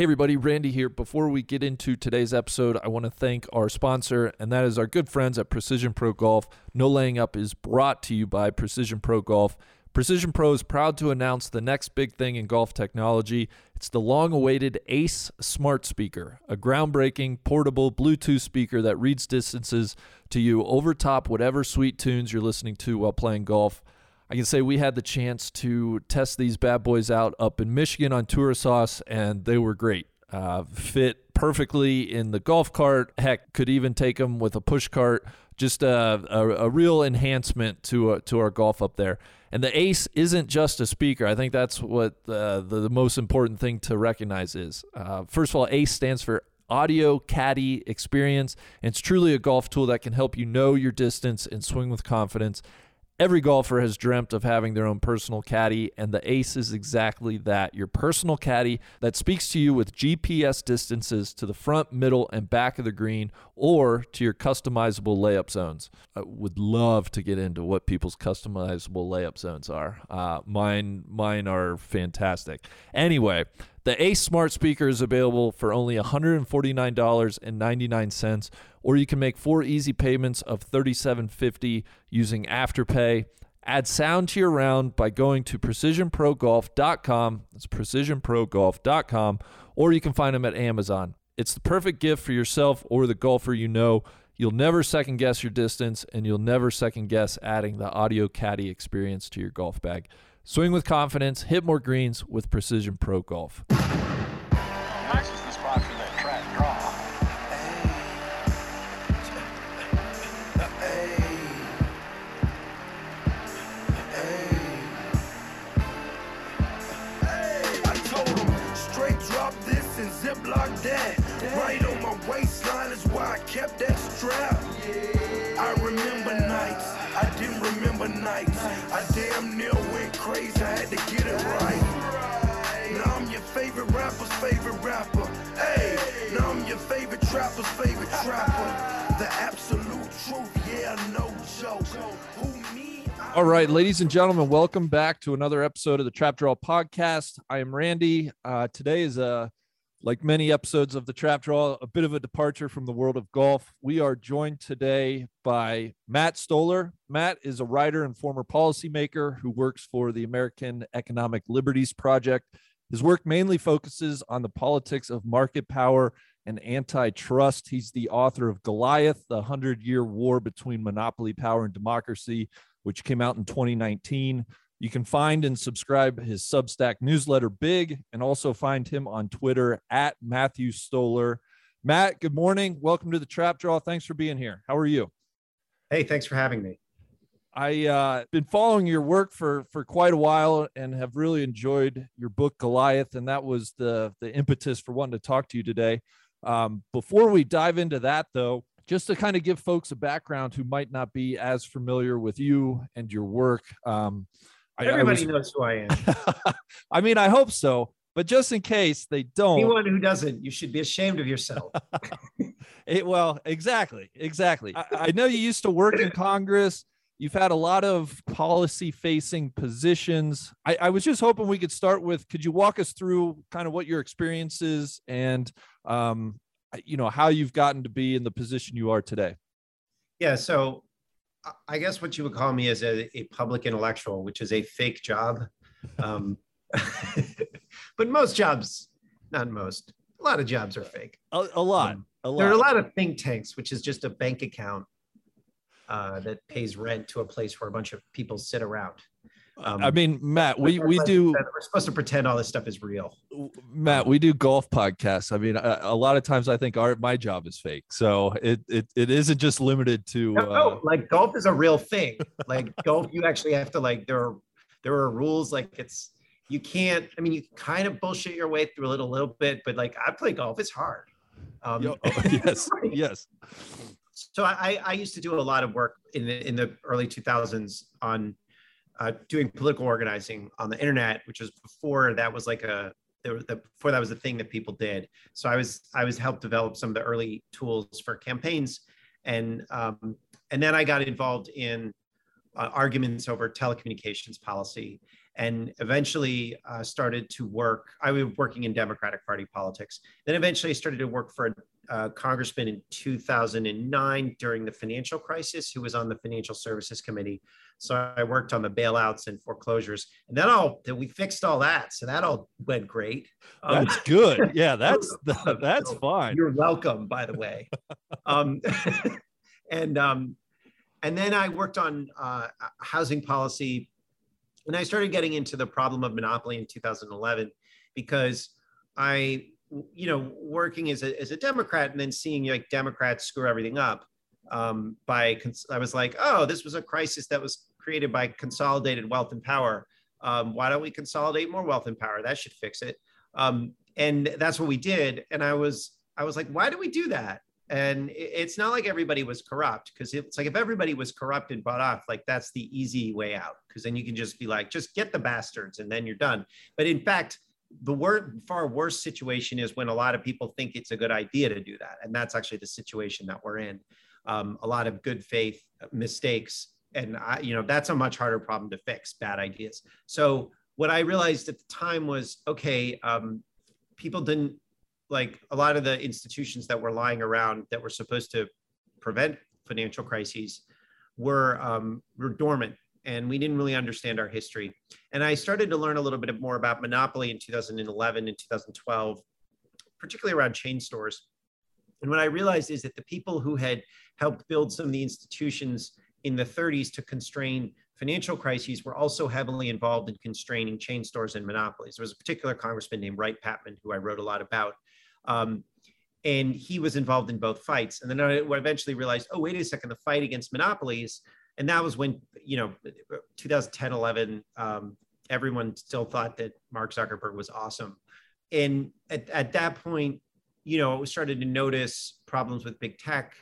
Hey, everybody, Randy here. Before we get into today's episode, I want to thank our sponsor, and that is our good friends at Precision Pro Golf. No Laying Up is brought to you by Precision Pro Golf. Precision Pro is proud to announce the next big thing in golf technology. It's the long awaited Ace Smart Speaker, a groundbreaking portable Bluetooth speaker that reads distances to you over top whatever sweet tunes you're listening to while playing golf. I can say we had the chance to test these bad boys out up in Michigan on Tour Sauce, and they were great. Uh, fit perfectly in the golf cart. Heck, could even take them with a push cart. Just a, a, a real enhancement to uh, to our golf up there. And the Ace isn't just a speaker. I think that's what uh, the, the most important thing to recognize is. Uh, first of all, Ace stands for Audio Caddy Experience. And it's truly a golf tool that can help you know your distance and swing with confidence. Every golfer has dreamt of having their own personal caddy, and the Ace is exactly that your personal caddy that speaks to you with GPS distances to the front, middle, and back of the green or to your customizable layup zones. I would love to get into what people's customizable layup zones are. Uh, mine, mine are fantastic. Anyway, the Ace Smart Speaker is available for only $149.99, or you can make four easy payments of $37.50 using Afterpay. Add sound to your round by going to precisionprogolf.com. That's precisionprogolf.com, or you can find them at Amazon. It's the perfect gift for yourself or the golfer you know. You'll never second guess your distance, and you'll never second guess adding the audio caddy experience to your golf bag. Swing with confidence, hit more greens with Precision Pro Golf. Right, ladies and gentlemen, welcome back to another episode of the Trap Draw Podcast. I am Randy. Uh, today is a like many episodes of the Trap Draw, a bit of a departure from the world of golf. We are joined today by Matt Stoller. Matt is a writer and former policymaker who works for the American Economic Liberties Project. His work mainly focuses on the politics of market power and antitrust. He's the author of Goliath, the 100 year war between monopoly power and democracy, which came out in 2019. You can find and subscribe his Substack newsletter, Big, and also find him on Twitter at Matthew Stoller. Matt, good morning. Welcome to the Trap Draw. Thanks for being here. How are you? Hey, thanks for having me. I uh been following your work for for quite a while and have really enjoyed your book Goliath, and that was the the impetus for wanting to talk to you today. Um, before we dive into that, though, just to kind of give folks a background who might not be as familiar with you and your work. Um, I- I Everybody was- knows who I am. I mean, I hope so, but just in case they don't, Anyone who doesn't, you should be ashamed of yourself. It, well, exactly, exactly. I, I know you used to work in Congress. You've had a lot of policy-facing positions. I, I was just hoping we could start with. Could you walk us through kind of what your experience is and, um, you know, how you've gotten to be in the position you are today? yeah. So I- guess what you would call me is a, a public intellectual, which is a fake job. Um, but most jobs, not most, a lot of jobs are fake. A, a lot, Um, a lot. There are a lot of think tanks, which is just a bank account uh, that pays rent to a place where a bunch of people sit around. Um, I mean, Matt, we we do. We're supposed to pretend all this stuff is real. Matt, we do golf podcasts. I mean, a, a lot of times I think our my job is fake, so it it, it isn't just limited to. No, Uh, no, like golf is a real thing. Like golf, you actually have to like there are there are rules. Like it's you can't. I mean, you can kind of bullshit your way through it a little bit, but like I play golf, it's hard. Um, yo- yes, yes. so I, I used to do a lot of work in the in the early 2000s on uh, doing political organizing on the internet, which was before that was like a the, before that was a thing that people did. So I was I was helped develop some of the early tools for campaigns, and um, and then I got involved in uh, arguments over telecommunications policy. and eventually uh, started to work. I was working in Democratic Party politics. Then eventually I started to work for uh, congressman in 2009 during the financial crisis who was on the Financial Services Committee. So I worked on the bailouts and foreclosures, and then all that we fixed all that. So that all went great. Um, that's good. Yeah, that's that's fine. You're welcome, by the way. um, and um, and then I worked on uh, housing policy, and I started getting into the problem of monopoly in 2011 because I you know, working as a, as a Democrat and then seeing like Democrats screw everything up um, by, I was like, oh, this was a crisis that was created by consolidated wealth and power. Um, why don't we consolidate more wealth and power? That should fix it. Um, and that's what we did. And I was, I was like, why do we do that? And it's not like everybody was corrupt because it's like if everybody was corrupt and bought off, like that's the easy way out because then you can just be like, just get the bastards and then you're done. But in fact, the word far worse situation is when a lot of people think it's a good idea to do that and that's actually the situation that we're in. Um, a lot of good faith mistakes and I, you know that's a much harder problem to fix bad ideas. So what i realized at the time was okay um, people didn't like a lot of the institutions that were lying around that were supposed to prevent financial crises were um, were dormant and we didn't really understand our history. And I started to learn a little bit more about monopoly in 2011 and 2012, particularly around chain stores. And what I realized is that the people who had helped build some of the institutions in the 30s to constrain financial crises were also heavily involved in constraining chain stores and monopolies. There was a particular congressman named Wright Patman who I wrote a lot about. Um, and he was involved in both fights. And then I eventually realized, oh, wait a second, the fight against monopolies and that was when you know 2010 11 um, everyone still thought that mark zuckerberg was awesome. And at, at that point you know we started to notice problems with big tech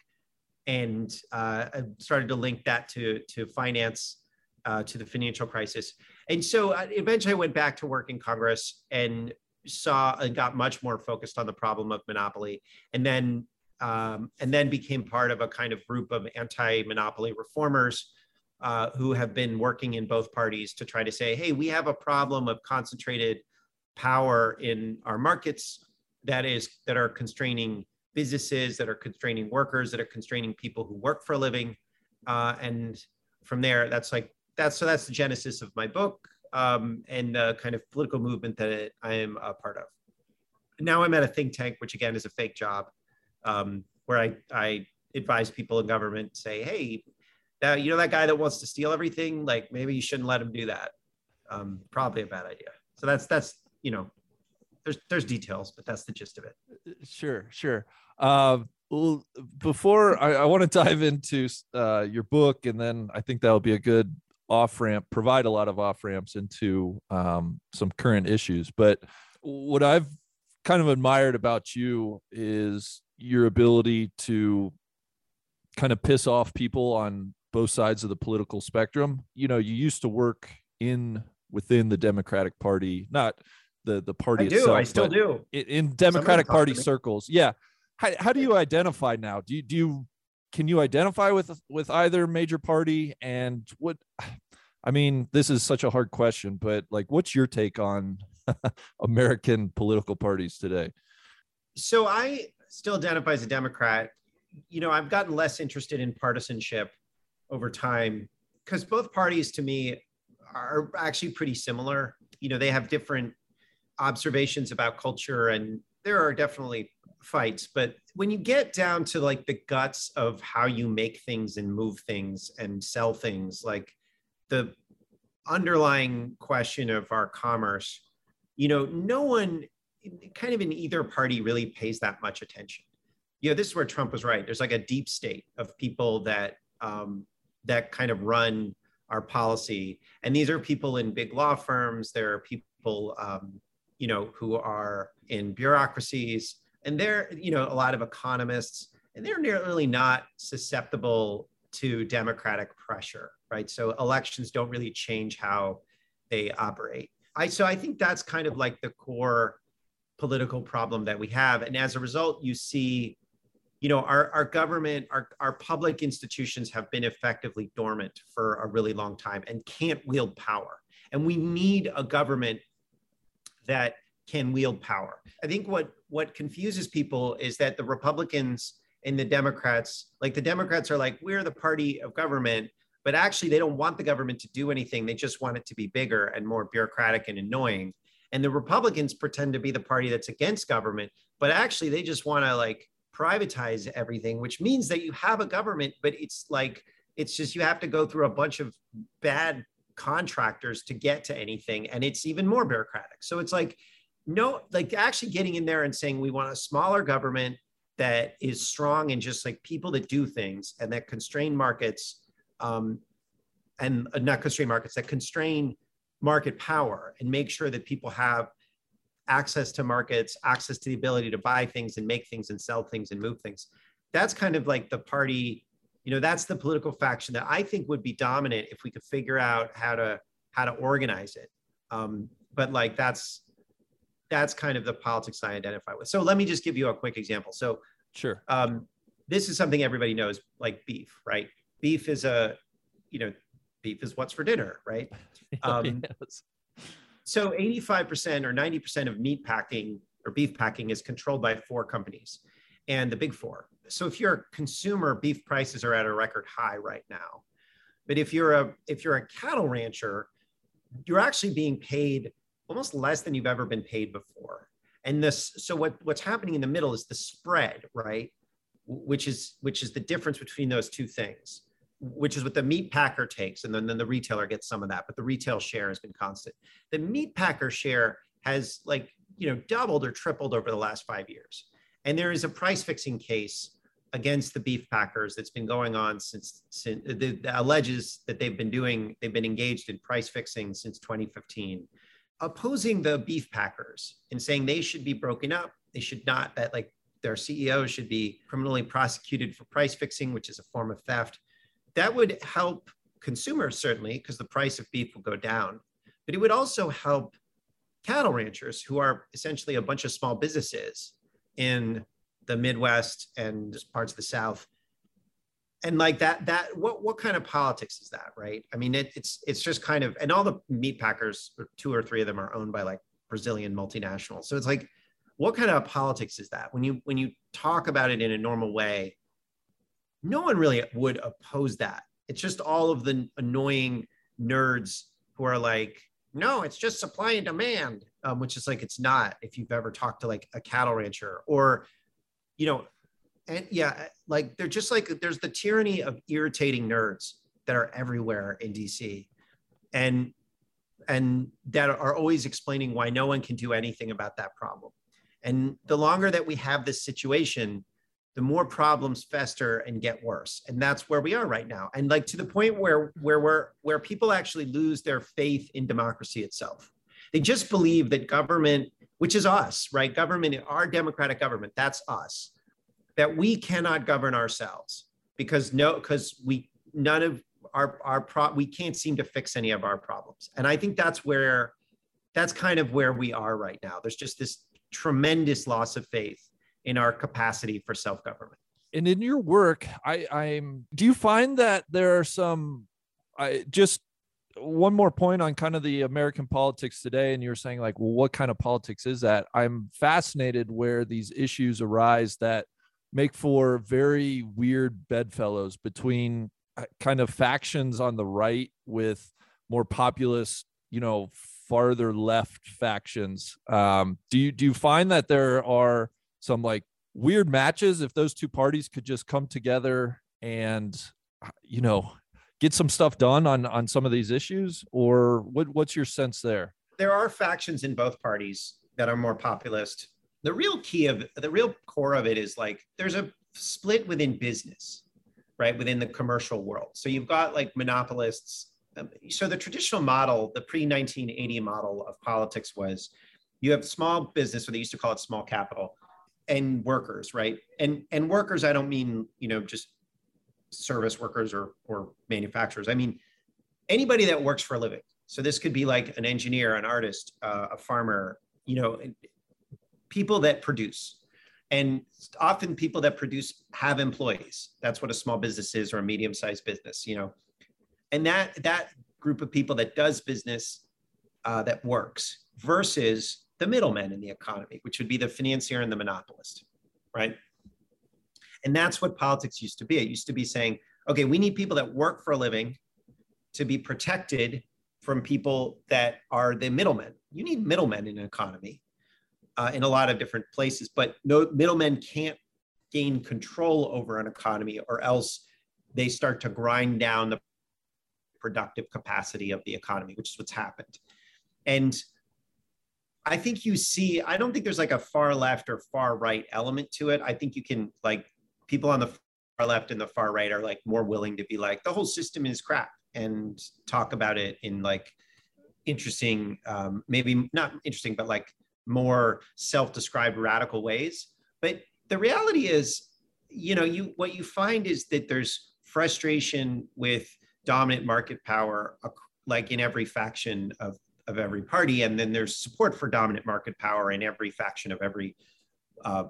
and uh, started to link that to to finance uh, to the financial crisis. And so I, eventually i went back to work in congress and saw and got much more focused on the problem of monopoly. And then um, and then became part of a kind of group of anti-monopoly reformers uh, who have been working in both parties to try to say, hey, we have a problem of concentrated power in our markets that is that are constraining businesses, that are constraining workers, that are constraining people who work for a living, uh, and from there, that's like that's so that's the genesis of my book um, and the kind of political movement that I am a part of. Now I'm at a think tank, which again is a fake job um, where I, I advise people in government say, hey, that, you know, that guy that wants to steal everything, like maybe you shouldn't let him do that. Um, probably a bad idea. So that's, that's, you know, there's, there's details, but that's the gist of it. Sure. Sure. Uh, before I, I want to dive into uh, your book, and then I think that'll be a good off ramp, provide a lot of off ramps into um, some current issues. But what I've kind of admired about you is your ability to kind of piss off people on both sides of the political spectrum. You know, you used to work in within the Democratic Party, not the the party I do, itself, I still do. In Democratic Party circles. Yeah. How, how do you identify now? Do you do you can you identify with with either major party and what I mean, this is such a hard question, but like what's your take on American political parties today? So I still identify as a Democrat. You know, I've gotten less interested in partisanship over time because both parties to me are actually pretty similar. You know, they have different observations about culture and there are definitely fights, but when you get down to like the guts of how you make things and move things and sell things, like the underlying question of our commerce, you know, no one kind of in either party really pays that much attention. You know, this is where Trump was right. There's like a deep state of people that um, that kind of run our policy, and these are people in big law firms. There are people, um, you know, who are in bureaucracies, and they're you know a lot of economists, and they're really not susceptible to democratic pressure, right? So elections don't really change how they operate. I so I think that's kind of like the core political problem that we have. And as a result, you see, you know, our, our government, our, our public institutions have been effectively dormant for a really long time and can't wield power. and we need a government that can wield power. I think what what confuses people is that the Republicans and the Democrats, like the Democrats are like, we're the party of government, but actually they don't want the government to do anything. They just want it to be bigger and more bureaucratic and annoying. And the Republicans pretend to be the party that's against government, but actually they just want to like privatize everything, which means that you have a government, but it's like it's just you have to go through a bunch of bad contractors to get to anything, and it's even more bureaucratic. So it's like no, like actually getting in there and saying we want a smaller government that is strong and just like people that do things and that constrain markets um, and uh, not constrain markets that constrain market power and make sure that people have access to markets, access to the ability to buy things and make things and sell things and move things. That's kind of like the party, you know, that's the political faction that I think would be dominant if we could figure out how to how to organize it. Um, but like that's that's kind of the politics I identify with. So let me just give you a quick example. So sure. Um, this is something everybody knows, like beef, right? Beef is a, you know, beef is what's for dinner, right? Um, yes so 85% or 90% of meat packing or beef packing is controlled by four companies and the big four. So if you're a consumer, beef prices are at a record high right now. But if you're a if you're a cattle rancher, you're actually being paid almost less than you've ever been paid before. And this so what what's happening in the middle is the spread, right? Which is which is the difference between those two things which is what the meat packer takes, and then, then the retailer gets some of that, but the retail share has been constant. The meat packer share has like you know doubled or tripled over the last five years, and there is a price fixing case against the beef packers that's been going on since, since uh, the, the alleges that they've been doing they've been engaged in price fixing since 2015 opposing the beef packers and saying they should be broken up they should not that like their ceos should be criminally prosecuted for price fixing which is a form of theft that would help consumers certainly because the price of beef will go down, but it would also help cattle ranchers who are essentially a bunch of small businesses in the Midwest and parts of the South. And like that, that what what kind of politics is that, right? I mean, it, it's it's just kind of, and all the meat packers, or two or three of them, are owned by like Brazilian multinationals. So it's like, what kind of politics is that? When you when you talk about it in a normal way, no one really would oppose that. It's just all of the annoying nerds who are like, no, it's just supply and demand, um, which is like it's not. If you've ever talked to like a cattle rancher or, you know, and yeah, like they're just like there's the tyranny of irritating nerds that are everywhere in DC, and and that are always explaining why no one can do anything about that problem. And the longer that we have this situation, the more problems fester and get worse. And that's where we are right now. And like to the point where where we're where people actually lose their faith in democracy itself. They just believe that government which is us right? Government our democratic government that's us that we cannot govern ourselves because no because we none of our our pro we can't seem to fix any of our problems. And i think that's where that's kind of where we are right now. There's just this tremendous loss of faith in our capacity for self-government. And in your work i i'm do you find that there are some i just one more point on kind of the american politics today and you're saying like well what kind of politics is that? I'm fascinated where these issues arise that make for very weird bedfellows between uh, kind of factions on the right with more populist you know farther left factions. Um, do you do you find that there are some like weird matches if those two parties could just come together and uh, you know get some stuff done on on some of these issues or what what's your sense there? There are factions in both parties that are more populist. The real key of the real core of it is like there's a split within business right? Within the commercial world. So you've got like monopolists. So the traditional model the pre-1980 model of politics was you have small business or they used to call it small capital and workers, right? And and workers, I don't mean you know just service workers or or manufacturers. I mean anybody that works for a living. So this could be like an engineer, an artist, uh, a farmer, you know, people that produce. And often people that produce have employees. That's what a small business is or a medium-sized business, you know. And that that group of people that does business uh, that works versus the middlemen in the economy, which would be the financier and the monopolist, right? And that's what politics used to be. It used to be saying, okay, we need people that work for a living to be protected from people that are the middlemen. You need middlemen in an economy uh, in a lot of different places, but no middlemen can't gain control over an economy or else they start to grind down the productive capacity of the economy, which is what's happened. And I think you see, I don't think there's like a far left or far right element to it. I think you can like people on the far left and the far right are like more willing to be like the whole system is crap and talk about it in like interesting, um, maybe not interesting, but like more self-described radical ways. But the reality is, you know, you what you find is that there's frustration with dominant market power, like in every faction of of every party, and then there's support for dominant market power in every faction of every uh,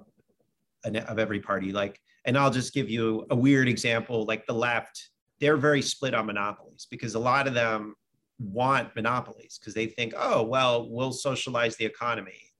of every party. Like, and I'll just give you a weird example. Like the left, they're very split on monopolies because a lot of them want monopolies because they think, oh, well, we'll socialize the economy,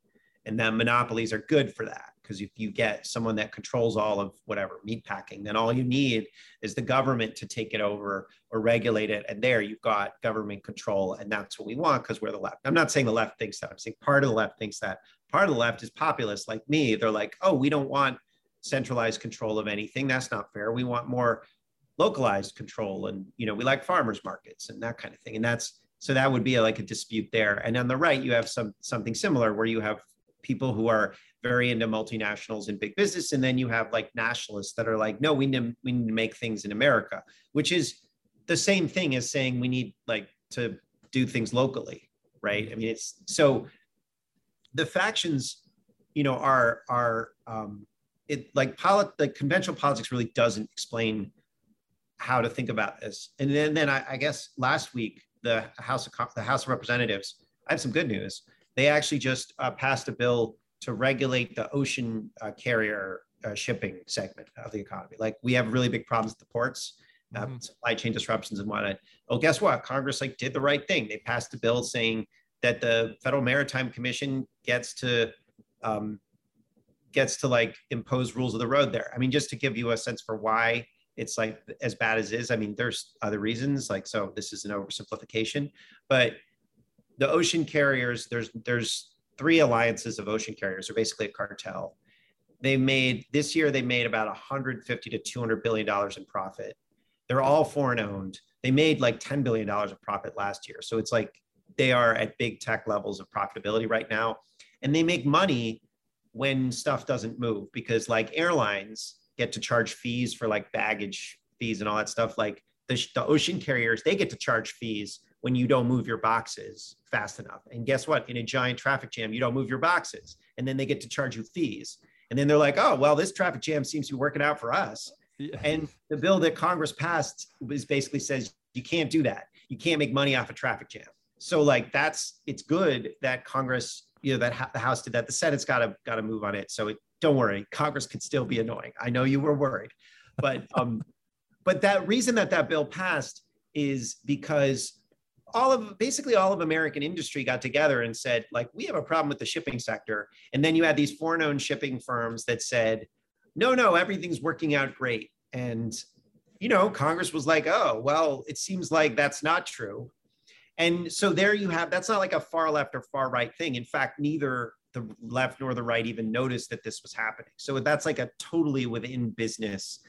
and then monopolies are good for that because if you get someone that controls all of whatever meat packing then all you need is the government to take it over or regulate it. And there you've got government control and that's what we want because we're the left. I'm not saying the left thinks that. I'm saying part of the left thinks that. Part of the left is populist like me. They're like oh we don't want centralized control of anything. That's not fair. We want more localized control. And you know we like farmers markets and that kind of thing. And that's so that would be like a dispute there. And on the right you have some something similar where you have people who are very into multinationals and big business. And then you have like nationalists that are like, no, we need, we need to make things in America, which is the same thing as saying we need like to do things locally, right? I mean, it's so the factions, you know, are are um, it like polit the conventional politics really doesn't explain how to think about this. And then then I, I guess last week the House of the House of Representatives, I have some good news. They actually just uh, passed a bill to regulate the ocean uh, carrier uh, shipping segment of the economy. Like we have really big problems at the ports, uh, mm-hmm. supply chain disruptions and whatnot. Oh, guess what? Congress like did the right thing. They passed a bill saying that the Federal Maritime Commission gets to um, gets to like impose rules of the road there. I mean, just to give you a sense for why it's like as bad as is. I mean, there's other reasons. Like, so this is an oversimplification, but the ocean carriers, there's there's three alliances of ocean carriers are basically a cartel. They made this year they made about 150 to 200 billion dollars in profit. They're all foreign owned. They made like 10 billion dollars of profit last year. So it's like they are at big tech levels of profitability right now and they make money when stuff doesn't move because like airlines get to charge fees for like baggage fees and all that stuff like the, the ocean carriers they get to charge fees when you don't move your boxes fast enough. And guess what? In a giant traffic jam, you don't move your boxes. And then they get to charge you fees. And then they're like, oh, well, this traffic jam seems to be working out for us. Yeah. And the bill that Congress passed is basically says you can't do that. You can't make money off a traffic jam. So like that's it's good that Congress, you know, that ha- the House did that. The Senate's got to got to move on it. So it, don't worry, Congress could still be annoying. I know you were worried, but um, but that reason that that bill passed is because all of basically all of American industry got together and said, like, we have a problem with the shipping sector. And then you had these foreign owned shipping firms that said, no, no, everything's working out great. And, you know, Congress was like, oh, well, it seems like that's not true. And so there you have that's not like a far left or far right thing. In fact, neither the left nor the right even noticed that this was happening. So that's like a totally within business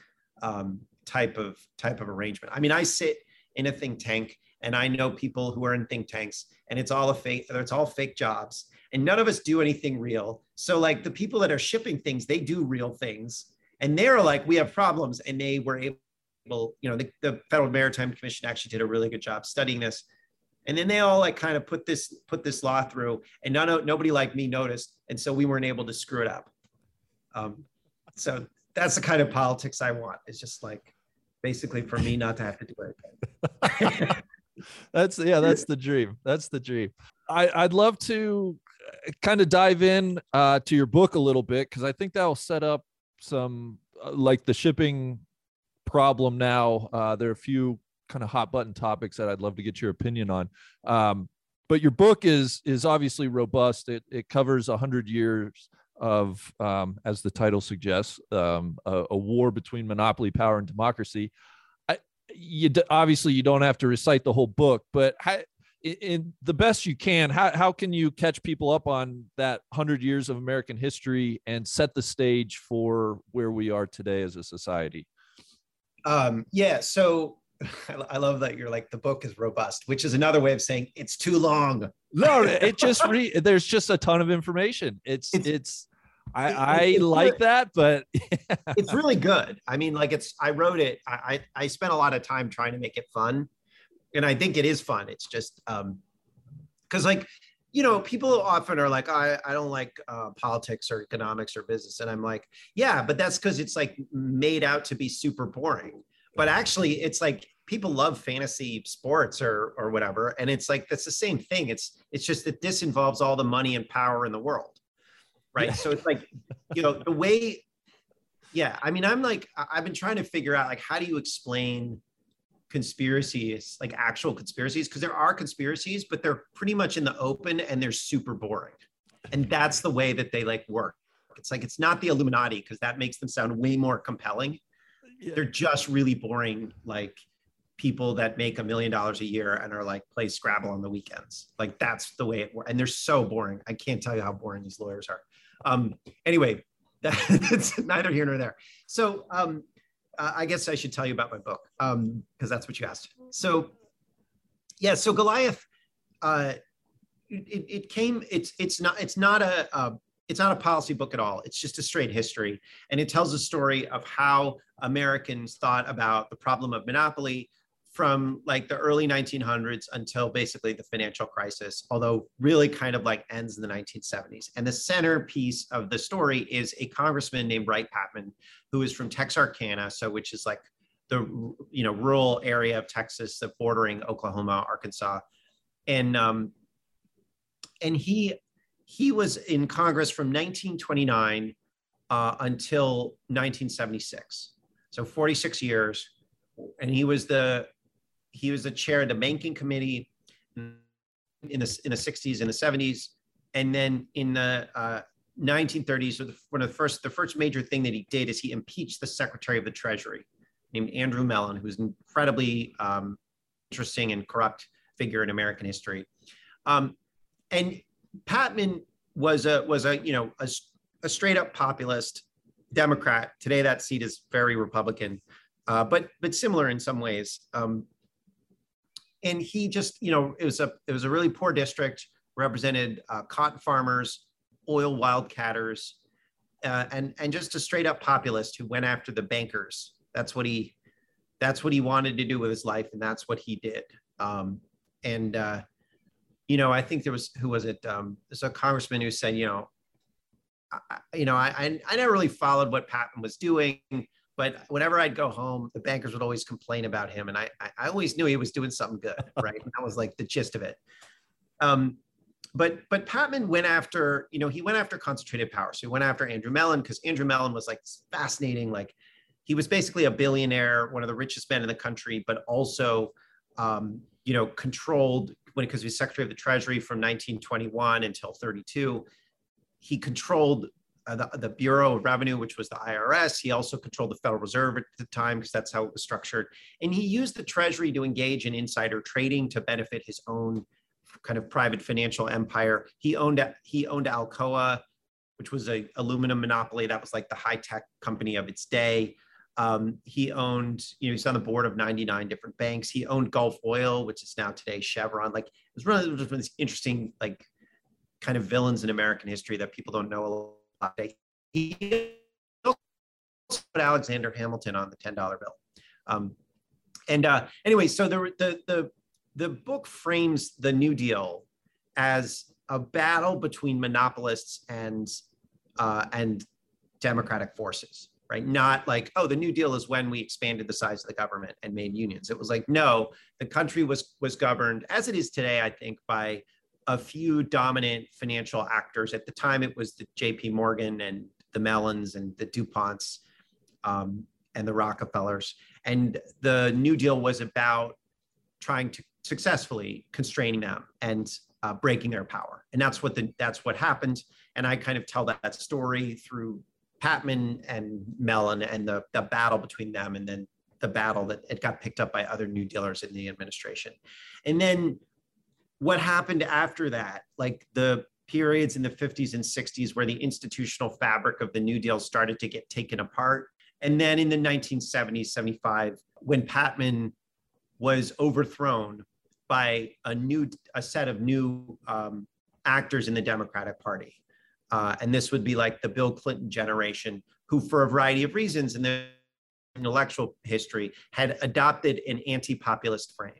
um, type of type of arrangement. I mean, I sit in a think tank and I know people who are in think tanks, and it's all a fake, it's all fake jobs, and none of us do anything real. So like the people that are shipping things, they do real things, and they're like, we have problems, and they were able, you know, the, the Federal Maritime Commission actually did a really good job studying this, and then they all like kind of put this put this law through, and none nobody like me noticed, and so we weren't able to screw it up. Um, so that's the kind of politics I want. It's just like basically for me not to have to do anything. that's yeah that's the dream. That's the dream. I, i'd love to uh, kind of dive in uh, to your book a little bit because i think that will set up some uh, like the shipping problem now. Uh, there are a few kind of hot button topics that i'd love to get your opinion on. Um, but your book is is obviously robust. It it covers a hundred years of, um, as the title suggests, um, a, a, war between monopoly power and democracy. You obviously you don't have to recite the whole book, but how, in the best you can, how how can you catch people up on that hundred years of American history and set the stage for where we are today as a society? Um, yeah, so I love that you're like the book is robust, which is another way of saying it's too long. No, it just re- there's just a ton of information. It's it's, it's I I like that, but yeah. it's really good. I mean, like it's I wrote it. I, I I spent a lot of time trying to make it fun, and I think it is fun. It's just um, because like you know people often are like I I don't like uh, politics or economics or business, and I'm like yeah, but that's because it's like made out to be super boring but actually it's like people love fantasy sports or or whatever and it's like that's the same thing it's it's just that this involves all the money and power in the world right. Yeah. so it's like you know the way yeah i mean i'm like i've been trying to figure out like how do you explain conspiracies like actual conspiracies? Because there are conspiracies but they're pretty much in the open and they're super boring. And that's the way that they like work. It's like it's not the illuminati because that makes them sound way more compelling. Yeah. they're just really boring like people that make a million dollars a year and are like play scrabble on the weekends. Like that's the way it works and they're so boring. I can't tell you how boring these lawyers are um anyway that's neither here nor there so um uh, i guess i should tell you about my book um because that's what you asked so yeah so goliath uh it, it came it's it's not it's not a, a it's not a policy book at all. It's just a straight history. And it tells a story of how Americans thought about the problem of monopoly from like the early 1900s until basically the financial crisis, although really kind of like ends in the 1970s. And the centerpiece of the story is a congressman named Wright Patman, who is from Texarkana, so which is like the you know rural area of Texas, that bordering Oklahoma, Arkansas, and um, and he he was in Congress from 1929 uh, until 1976, so 46 years, and he was the he was the chair of the banking committee in the in the 60s and the 70s, and then in the uh, 1930s, so the, one of the first the first major thing that he did is he impeached the Secretary of the Treasury, named Andrew Mellon, who's an incredibly um, interesting and corrupt figure in American history. Um, and Patman was a was a you know a, a straight up populist Democrat. Today that seat is very Republican, uh, but but similar in some ways. Um, and he just you know it was a it was a really poor district represented uh, cotton farmers, oil wildcatters, uh, and and just a straight up populist who went after the bankers. That's what he that's what he wanted to do with his life, and that's what he did. Um, and uh, you know, I think there was who was it? Um, there's a congressman who said, you know, I, you know, I, I never really followed what Patman was doing, but whenever I'd go home, the bankers would always complain about him, and I I always knew he was doing something good, right? And that was like the gist of it. Um, but but Patman went after, you know, he went after concentrated power. So he went after Andrew Mellon because Andrew Mellon was like fascinating, like he was basically a billionaire, one of the richest men in the country, but also um, you know, controlled when because he was Secretary of the Treasury from 1921 until 32. He controlled uh, the, the Bureau of Revenue, which was the IRS. He also controlled the Federal Reserve at the time because that's how it was structured. And he used the Treasury to engage in insider trading to benefit his own kind of private financial empire. He owned he owned Alcoa, which was a aluminum monopoly that was like the high tech company of its day. Um, he owned, you know, he's on the board of 99 different banks. He owned Gulf Oil, which is now today Chevron. Like it was one of these interesting, like kind of villains in American history that people don't know a lot. He put Alexander Hamilton on the $10 bill. Um, and uh, anyway, so the, the, the, the book frames the New Deal as a battle between monopolists and, uh, and democratic forces right? Not like, oh, the New Deal is when we expanded the size of the government and made unions. It was like, no, the country was was governed as it is today, I think, by a few dominant financial actors. At the time, it was the J.P. Morgan and the Mellons and the DuPonts um, and the Rockefellers. And the New Deal was about trying to successfully constraining them and uh, breaking their power, and that's what the that's what happened. And I kind of tell that, story through Patman and Mellon and the the battle between them, and then the battle that it got picked up by other New Dealers in the administration, and then what happened after that, like the periods in the 50s and 60s where the institutional fabric of the New Deal started to get taken apart. And then in the 1970s, 75, when Patman was overthrown by a new a set of new um, actors in the Democratic Party. Uh, and this would be like the Bill Clinton generation, who, for a variety of reasons in their intellectual history, had adopted an anti populist frame.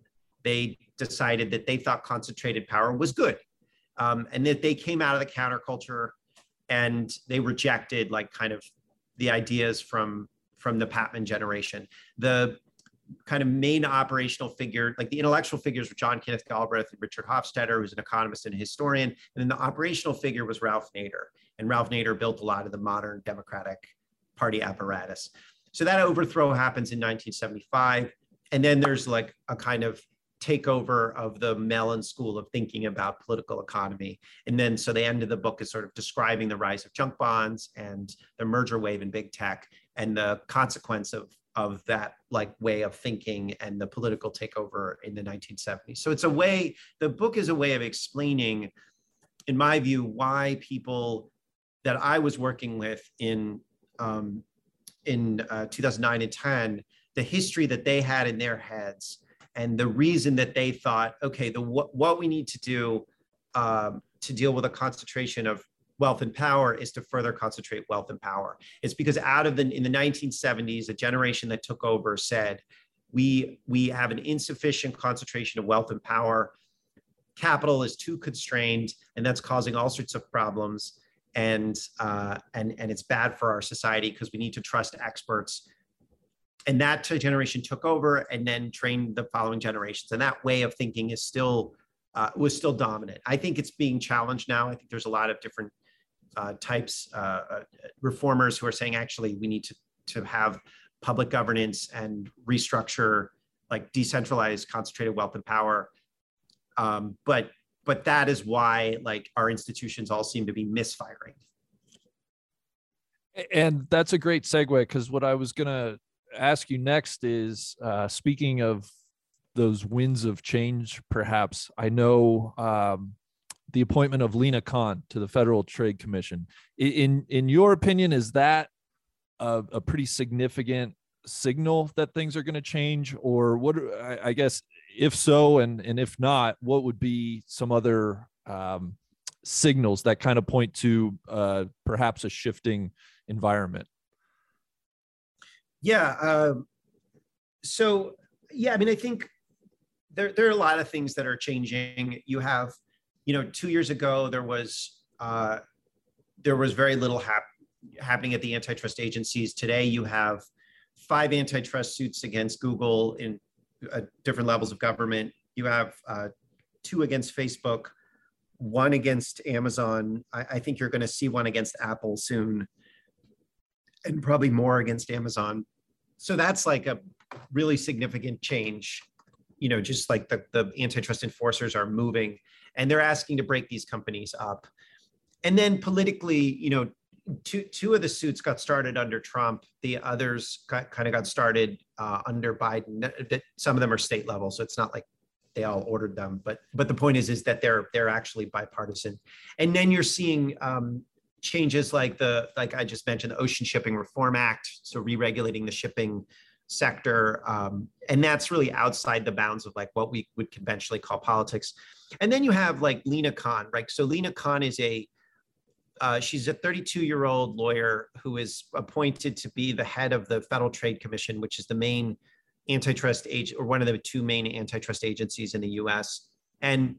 They decided that they thought concentrated power was good um, and that they came out of the counterculture and they rejected like kind of the ideas from from the Patman generation. The kind of main operational figure, like the intellectual figures were John Kenneth Galbraith and Richard Hofstadter, who's an economist and a historian. And then the operational figure was Ralph Nader. And Ralph Nader built a lot of the modern Democratic Party apparatus. So that overthrow happens in 1975. And then there's like a kind of takeover of the Mellon school of thinking about political economy. And then, so the end of the book is sort of describing the rise of junk bonds and the merger wave in big tech and the consequence of, of that like way of thinking and the political takeover in the 1970s. So it's a way, the book is a way of explaining, in my view, why people that I was working with in, um, in uh, 2009 and 10, the history that they had in their heads and the reason that they thought, okay, the what, what we need to do um, to deal with a concentration of wealth and power is to further concentrate wealth and power. It's because out of the in the 1970s, a generation that took over said, we we have an insufficient concentration of wealth and power. Capital is too constrained, and that's causing all sorts of problems. And uh, and and it's bad for our society because we need to trust experts and that generation took over and then trained the following generations. And that way of thinking is still uh, was still dominant. I think it's being challenged now. I think there's a lot of different uh, types uh, uh reformers who are saying actually we need to to have public governance and restructure like decentralized concentrated wealth and power. Um, but but that is why like our institutions all seem to be misfiring. And that's a great segue because what i was gonna ask you next is uh, speaking of those winds of change, perhaps I know um, the appointment of Lina Khan to the Federal Trade Commission. In in your opinion, is that a, a pretty significant signal that things are going to change, or what? I, I, guess if so, and and if not, what would be some other um, signals that kind of point to uh, perhaps a shifting environment? Yeah. Um, so yeah, I mean, I think there there are a lot of things that are changing. You have, you know, two years ago there was uh, there was very little hap- happening at the antitrust agencies. Today you have five antitrust suits against Google in uh, different levels of government. You have uh, two against Facebook, one against Amazon. I, I think you're going to see one against Apple soon, and probably more against Amazon so that's like a really significant change you know just like the, the antitrust enforcers are moving and they're asking to break these companies up. And then politically you know two two of the suits got started under trump. The others got, kind of got started uh, under biden. Some of them are state level so it's not like they all ordered them but but the point is is that they're they're actually bipartisan. And then you're seeing um, changes like the like I just mentioned the Ocean Shipping Reform Act, so re-regulating the shipping sector, um, and that's really outside the bounds of like what we would conventionally call politics. And then you have like Lina Khan, right? So Lina Khan is a uh, she's a 32 year old lawyer who is appointed to be the head of the Federal Trade Commission, which is the main antitrust agent or one of the two main antitrust agencies in the U.S. And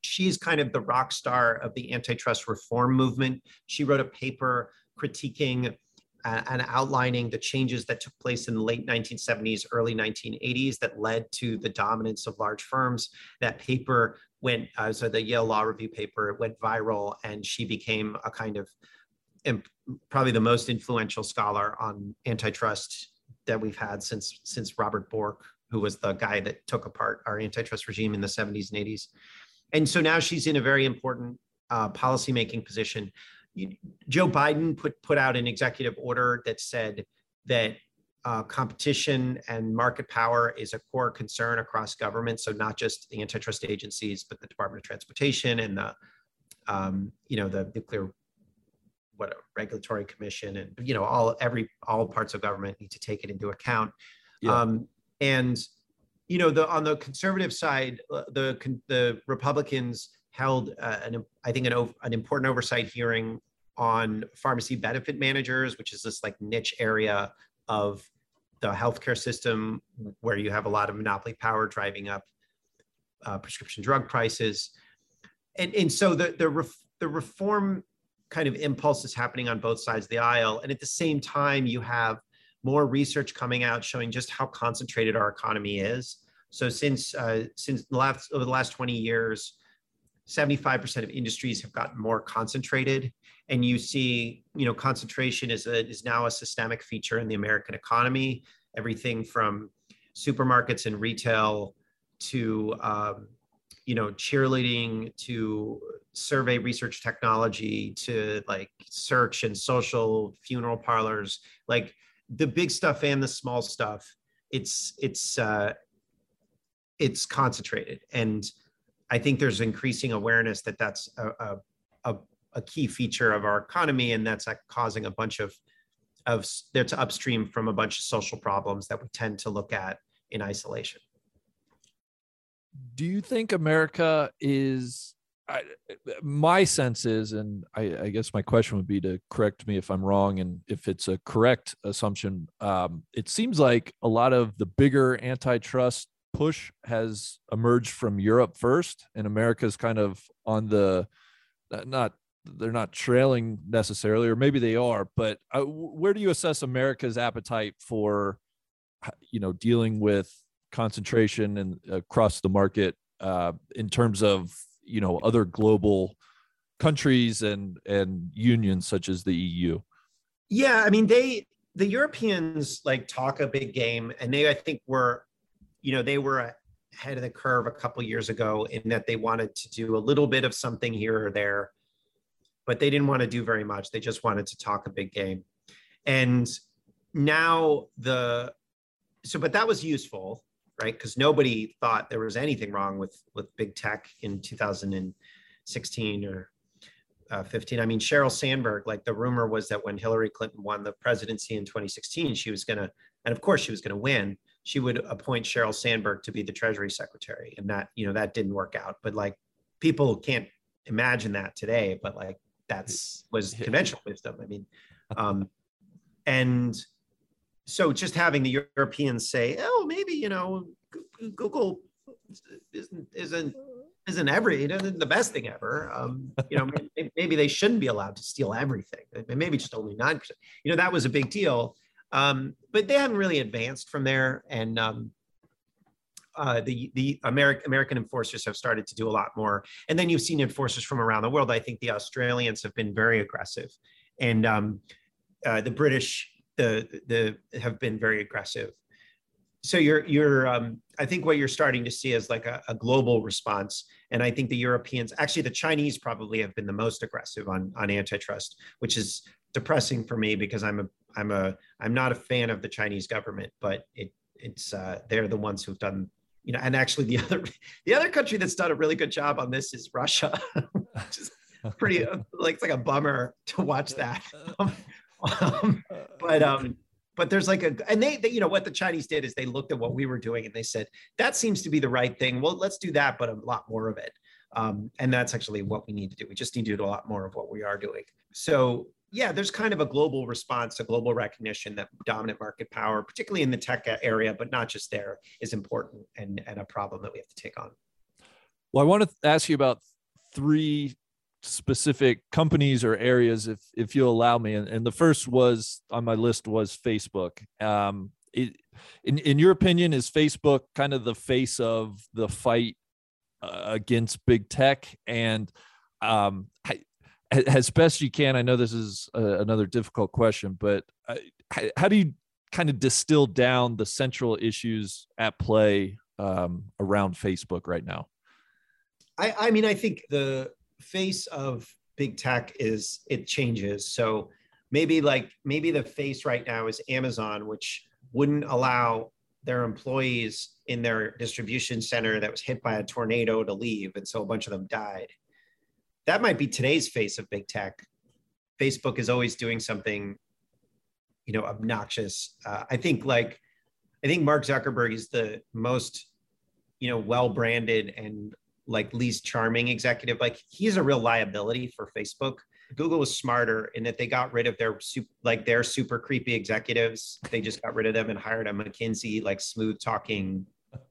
she's kind of the rock star of the antitrust reform movement. She wrote a paper critiquing uh, and outlining the changes that took place in the late 1970s, early 1980s that led to the dominance of large firms. That paper went, uh, so the Yale Law Review paper went viral, and she became a kind of probably the most influential scholar on antitrust that we've had since since Robert Bork, who was the guy that took apart our antitrust regime in the 70s and 80s. And so now she's in a very important uh, policymaking position. You, Joe Biden put put out an executive order that said that uh, competition and market power is a core concern across government. So not just the antitrust agencies, but the Department of Transportation and the um, you know the nuclear what regulatory commission and you know all every all parts of government need to take it into account. Yeah. Um, and you know the on the conservative side, uh, the the Republicans held uh, an I think an an important oversight hearing on pharmacy benefit managers, which is this like niche area of the healthcare system where you have a lot of monopoly power driving up uh, prescription drug prices. And, and so the, the, ref, the reform kind of impulse is happening on both sides of the aisle. And at the same time, you have more research coming out showing just how concentrated our economy is. So since uh, since the last over the last 20 years, 75% of industries have gotten more concentrated. And you see you know concentration is a, is now a systemic feature in the american economy. Everything from supermarkets and retail to um, you know cheerleading to survey research technology to like search and social funeral parlors. Like the big stuff and the small stuff it's it's uh it's concentrated and I think there's increasing awareness that that's a, a, a, key feature of our economy, and that's like causing a bunch of of that's upstream from a bunch of social problems that we tend to look at in isolation. Do you think America is? I, my sense is, and I, I, guess my question would be to correct me if I'm wrong, and if it's a correct assumption. Um, it seems like a lot of the bigger antitrust push has emerged from Europe first, and America's kind of on the not they're not trailing necessarily, or maybe they are. But uh, where do you assess America's appetite for you know dealing with concentration and across the market uh, in terms of you know other global countries and and unions such as the EU? Yeah, I mean they the Europeans like talk a big game, and they I think were you know, they were ahead of the curve a couple years ago in that they wanted to do a little bit of something here or there, but they didn't want to do very much. They just wanted to talk a big game. And now the so but that was useful, right? Because nobody thought there was anything wrong with with big tech in 2016 or uh, 15. I mean, Sheryl Sandberg, like the rumor was that when Hillary Clinton won the presidency in 2016, she was going to, and of course she was going to win, she would appoint Sheryl Sandberg to be the Treasury Secretary, and that you know that didn't work out. But like people can't imagine that today, but like that's was conventional wisdom. I mean, um, and so just having the Europeans say, "Oh, maybe you know, Google isn't isn't isn't every isn't the best thing ever. Um, you know, maybe, maybe, they shouldn't be allowed to steal everything. Maybe just only nine percent. You know, that was a big deal. Um, but they haven't really advanced from there. And um, uh, the the American American enforcers have started to do a lot more. And then you've seen enforcers from around the world. I think the Australians have been very aggressive, and um, uh, the British the the have been very aggressive. So you're you're um, I think what you're starting to see is like a, a global response, and I think the Europeans, actually the Chinese, probably have been the most aggressive on on antitrust, which is depressing for me because I'm a I'm a I'm not a fan of the Chinese government, but it it's uh, they're the ones who've done you know. And actually, the other the other country that's done a really good job on this is Russia, which is pretty like it's like a bummer to watch that. Um, but um, but there's like a and they, they you know what the Chinese did is they looked at what we were doing and they said that seems to be the right thing. Well, let's do that, but a lot more of it. Um, and that's actually what we need to do. We just need to do a lot more of what we are doing. So yeah, there's kind of a global response, a global recognition that dominant market power, particularly in the tech area, but not just there, is important and, and a problem that we have to take on. Well, I want to ask you about three specific companies or areas, if if you'll allow me. And, and the first was on my list was Facebook. Um, it, in in your opinion, is Facebook kind of the face of the fight uh, against big tech? And um, I, as best you can i know this is a, another difficult question but uh, how, how, do you kind of distill down the central issues at play um, around facebook right now I, I mean, I think the face of big tech is it changes. So maybe like maybe the face right now is Amazon, which wouldn't allow their employees in their distribution center that was hit by a tornado to leave, and so a bunch of them died. That might be today's face of big tech. Facebook is always doing something, you know, obnoxious. Uh, I think like, I think Mark Zuckerberg is the most, you know, well branded and like Lee's charming executive. Like he's a real liability for Facebook. Google was smarter in that they got rid of their super, like their super creepy executives. They just got rid of them and hired a McKinsey like smooth talking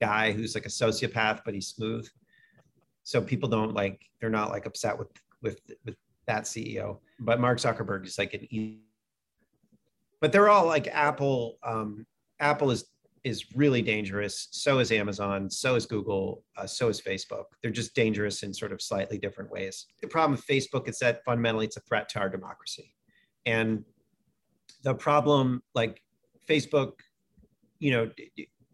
guy who's like a sociopath, but he's smooth. So people don't like they're not like upset with with with that CEO. But Mark Zuckerberg is like an e- but they're all like Apple. Um, Apple is is really dangerous. So is Amazon. So is Google. Uh, so is Facebook. They're just dangerous in sort of slightly different ways. The problem with Facebook is that fundamentally it's a threat to our democracy, and the problem, like Facebook, you know,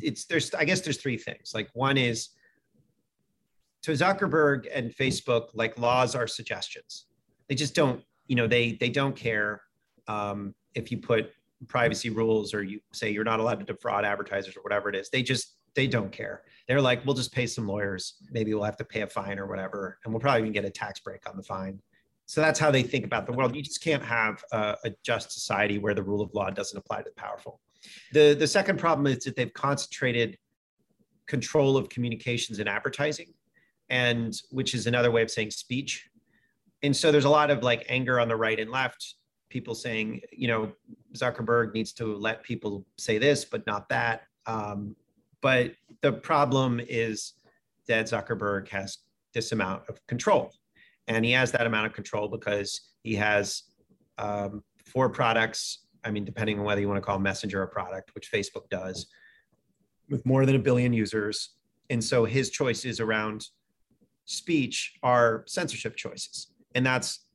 it's there's I guess there's three things. Like one is to Zuckerberg and Facebook, like laws are suggestions. They just don't, you know, they they don't care um, if you put privacy rules or you say you're not allowed to defraud advertisers or whatever it is they just they don't care. They're like we'll just pay some lawyers. Maybe we'll have to pay a fine or whatever and we'll probably even get a tax break on the fine. So that's how they think about the world. You just can't have a, a just society where the rule of law doesn't apply to the powerful. The the second problem is that they've concentrated control of communications and advertising and which is another way of saying speech. And so there's a lot of like anger on the right and left people saying, you know, Zuckerberg needs to let people say this, but not that. Um, but the problem is that Zuckerberg has this amount of control. And he has that amount of control because he has um, four products. I mean, depending on whether you want to call Messenger a product, which Facebook does, with more than a billion users. And so his choices around speech are censorship choices. And that's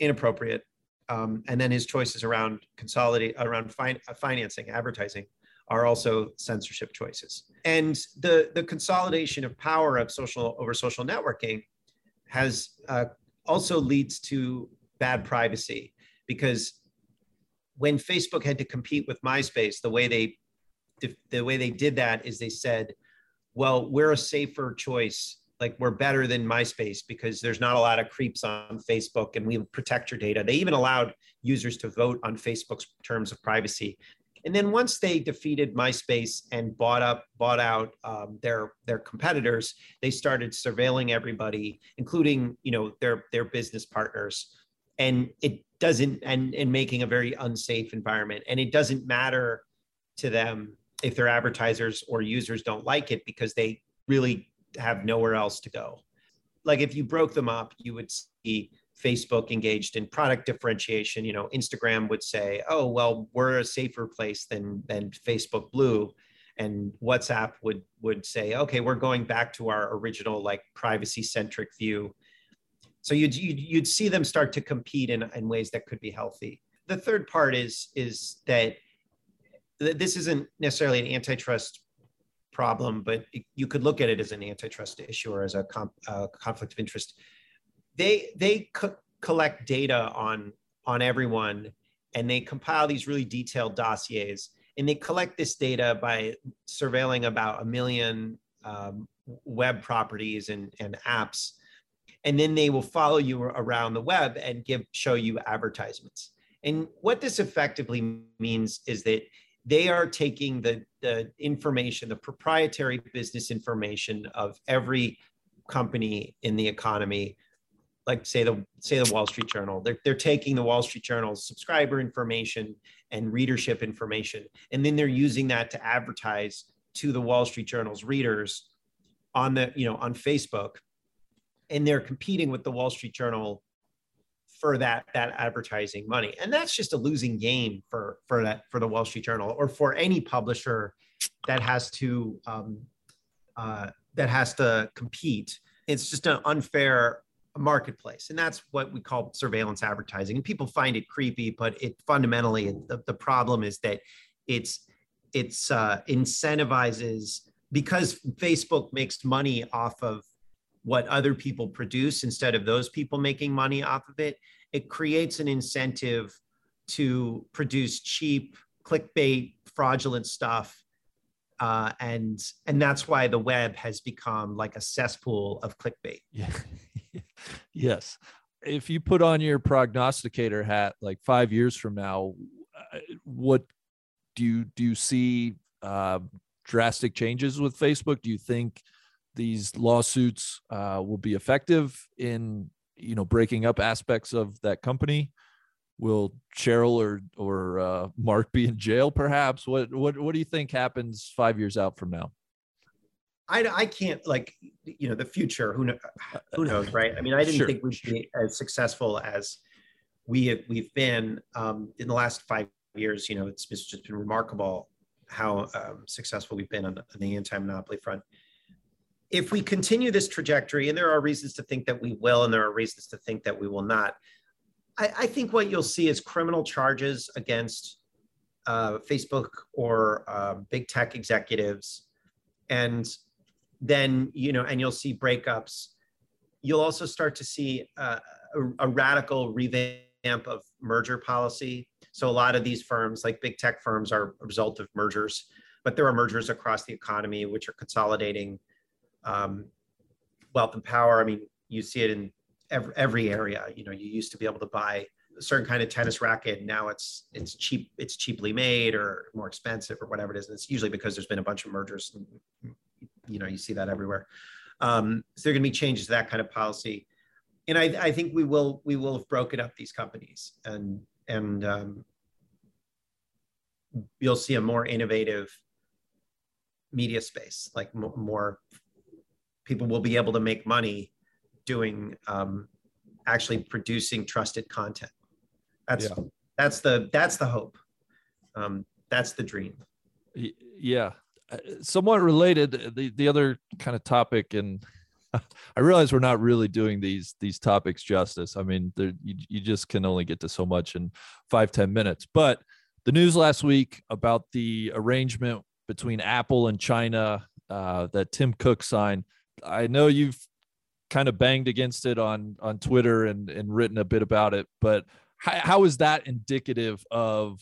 inappropriate um, and then his choices around consolidate around fin- uh, financing, advertising, are also censorship choices. And the the consolidation of power of social over social networking has uh, also leads to bad privacy because when Facebook had to compete with MySpace, the way they the way they did that is they said, "Well, we're a safer choice like we're better than MySpace because there's not a lot of creeps on Facebook and we protect your data. They even allowed users to vote on Facebook's terms of privacy. And then once they defeated MySpace and bought up, bought out um, their their competitors, they started surveilling everybody, including you know their their business partners, and it doesn't and and making a very unsafe environment. And it doesn't matter to them if their advertisers or users don't like it because they really have nowhere else to go. Like if you broke them up, you would see Facebook engaged in product differentiation. You know, Instagram would say, "Oh, well, we're a safer place than than Facebook Blue," and WhatsApp would would say, "Okay, we're going back to our original like privacy centric view." So you'd, you'd you'd see them start to compete in in ways that could be healthy. The third part is is that this isn't necessarily an antitrust problem, but you could look at it as an antitrust issue or as a comp, conflict of interest. They they co- collect data on on everyone, and they compile these really detailed dossiers, and they collect this data by surveilling about a million um, web properties and, and apps, and then they will follow you around the web and give show you advertisements. And what this effectively means is that they are taking the, the information, the proprietary business information of every company in the economy, like say the say the Wall Street Journal. They're, they're taking the Wall Street Journal's subscriber information and readership information, and then they're using that to advertise to the Wall Street Journal's readers on the you know on Facebook, and they're competing with the Wall Street Journal for that that advertising money. And that's just a losing game for for that for the wall street journal or for any publisher that has to um, uh, that has to compete. It's just an unfair marketplace. And that's what we call surveillance advertising. And people find it creepy but it fundamentally the, the problem is that it's it's uh, incentivizes because facebook makes money off of what other people produce instead of those people making money off of it, it creates an incentive to produce cheap clickbait, fraudulent stuff. Uh, and and that's why the web has become like a cesspool of clickbait. Yeah. yes. If you put on your prognosticator hat, like five years from now, uh, what do you do? You see uh, drastic changes with Facebook? Do you think these lawsuits uh, will be effective in you know breaking up aspects of that company? Will cheryl or or uh, Mark be in jail? Perhaps. What what what do you think happens five years out from now? I, I can't like you know the future. Who know, who knows, right? I mean, I didn't Sure, think we'd be as successful as we have, we've been um, in the last five years. You know, it's, it's just been remarkable how um, successful we've been on, the- on the anti-monopoly front. If we continue this trajectory, and there are reasons to think that we will, and there are reasons to think that we will not, I, I think what you'll see is criminal charges against uh, Facebook or uh, big tech executives, and then you know, and you'll see breakups. You'll also start to see uh, a, a radical revamp of merger policy. So a lot of these firms, like big tech firms, are a result of mergers, but there are mergers across the economy which are consolidating um, wealth and power. I mean, you see it in every, every area. You know, you used to be able to buy a certain kind of tennis racket. Now it's it's cheap, it's cheaply made or more expensive or whatever it is. And it's usually because there's been a bunch of mergers. And, you know, you see that everywhere. Um, so there are going to be changes to that kind of policy, and I, I think we will we will have broken up these companies, and and um, you'll see a more innovative media space, like mo- more people will be able to make money doing um, actually producing trusted content. That's Yeah. that's the that's the hope. Um, that's the dream. Yeah Uh, somewhat related the the other kind of topic and i realize we're not really doing these these topics justice i mean you, you just can only get to so much in five ten minutes but the news last week about the arrangement between apple and china uh, that tim cook signed i know you've kind of banged against it on on twitter and and written a bit about it but how, how is that indicative of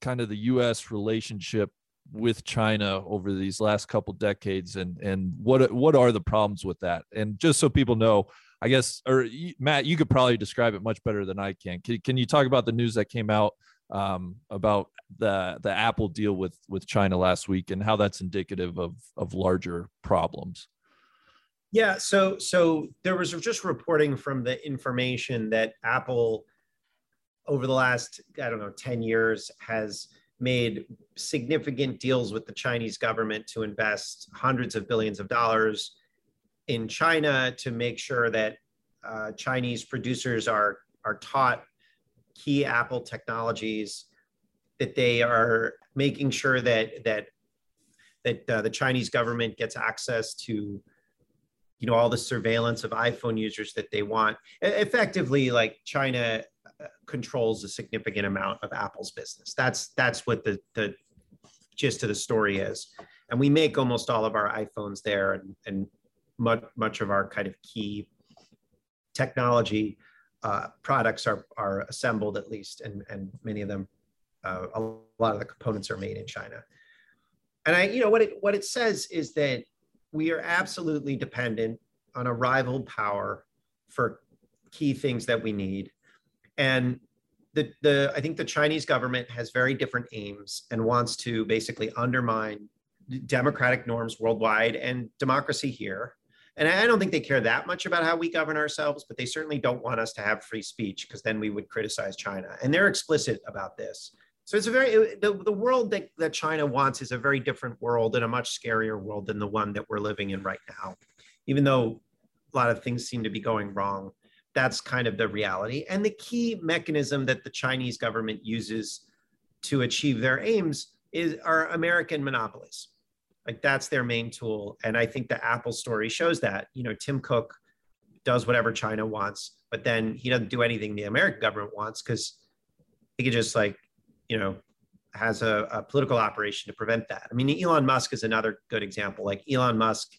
kind of the us relationship with China over these last couple decades, and and what what are the problems with that? And just so people know, I guess, or Matt, you could probably describe it much better than I can. Can, can you talk about the news that came out um, about the the Apple deal with with China last week and how that's indicative of of larger problems? Yeah, so so there was just reporting from the information that Apple over the last I don't know 10 years has made significant deals with the Chinese government to invest hundreds of billions of dollars in China to make sure that uh, Chinese producers are are taught key Apple technologies, that they are making sure that that that uh, the Chinese government gets access to you know all the surveillance of iphone users that they want. Effectively like china uh, controls a significant amount of apple's business. That's that's what the the gist of the story is. And we make almost all of our iphones there and and much much of our kind of key technology uh, products are are assembled at least and and many of them uh, a lot of the components are made in china. And i you know what it what it says is that we are absolutely dependent on a rival power for key things that we need. And the, the, I think the Chinese government has very different aims and wants to basically undermine democratic norms worldwide and democracy here. And I don't think they care that much about how we govern ourselves, but they certainly don't want us to have free speech because then we would criticize China. And they're explicit about this. So it's a very the, the world that, that China wants is a very different world and a much scarier world than the one that we're living in right now. Even though a lot of things seem to be going wrong, that's kind of the reality. And the key mechanism that the Chinese government uses to achieve their aims is are American monopolies. Like that's their main tool. And I think the Apple story shows that. You know, Tim Cook does whatever China wants, but then he doesn't do anything the American government wants because he could just like you know, has a, a, political operation to prevent that. I mean, Elon Musk is another good example. Like Elon Musk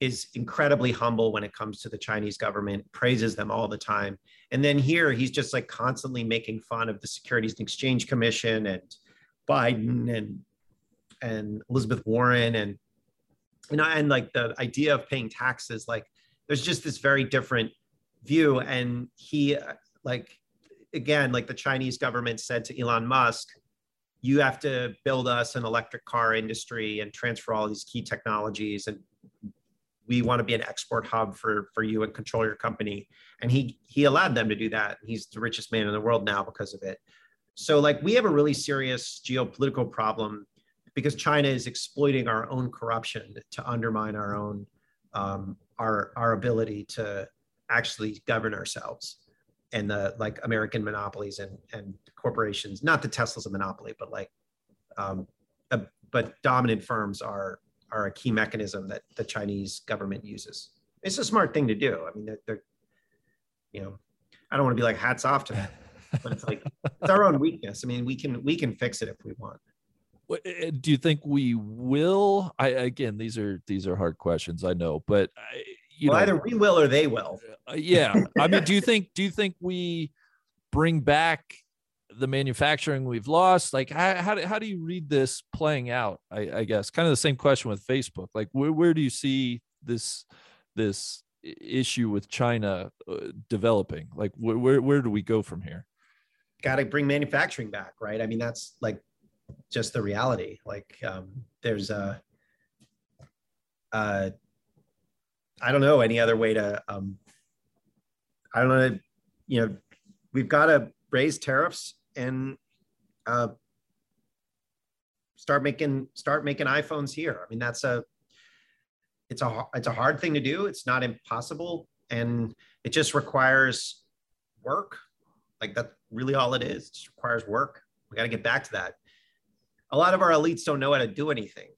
is incredibly humble when it comes to the Chinese government, praises them all the time. And then here he's just like constantly making fun of the Securities and Exchange Commission and Biden and and Elizabeth Warren and you know and like the idea of paying taxes like there's just this very different view and he uh, like again like the Chinese government said to Elon Musk you have to build us an electric car industry and transfer all these key technologies and we want to be an export hub for for you and control your company. And he he allowed them to do that. He's the richest man in the world now because of it. So like we have a really serious geopolitical problem because china is exploiting our own corruption to undermine our own um, our our ability to actually govern ourselves and the like american monopolies and and corporations not the tesla's a monopoly but like um, uh, but dominant firms are are a key mechanism that the Chinese government uses. It's a smart thing to do. I mean, they're, they're you know, I don't want to be like hats off to them, but it's like it's our own weakness. I mean, we can we can fix it if we want. Eh, do you think we will? I again, these are these are hard questions. I know, but I, you well, know, either we will or they will. Uh, yeah, I mean, do you think do you think we bring back the manufacturing we've lost? Like how, how, do, how do you read this playing out I, I guess? Kind of the same question with facebook. Like where, where do you see this this issue with china uh, developing? Like where, where, where do we go from here? Got to bring manufacturing back right? I mean that's like just the reality. Like um, there's a uh, i don't know any other way to um, i don't know you know we've got to raise tariffs and uh, start making start making iPhones here. I mean, that's a it's a it's a hard thing to do. It's not impossible, and it just requires work. Like that's really all it is. It just requires work. We got to get back to that. A lot of our elites don't know how to do anything.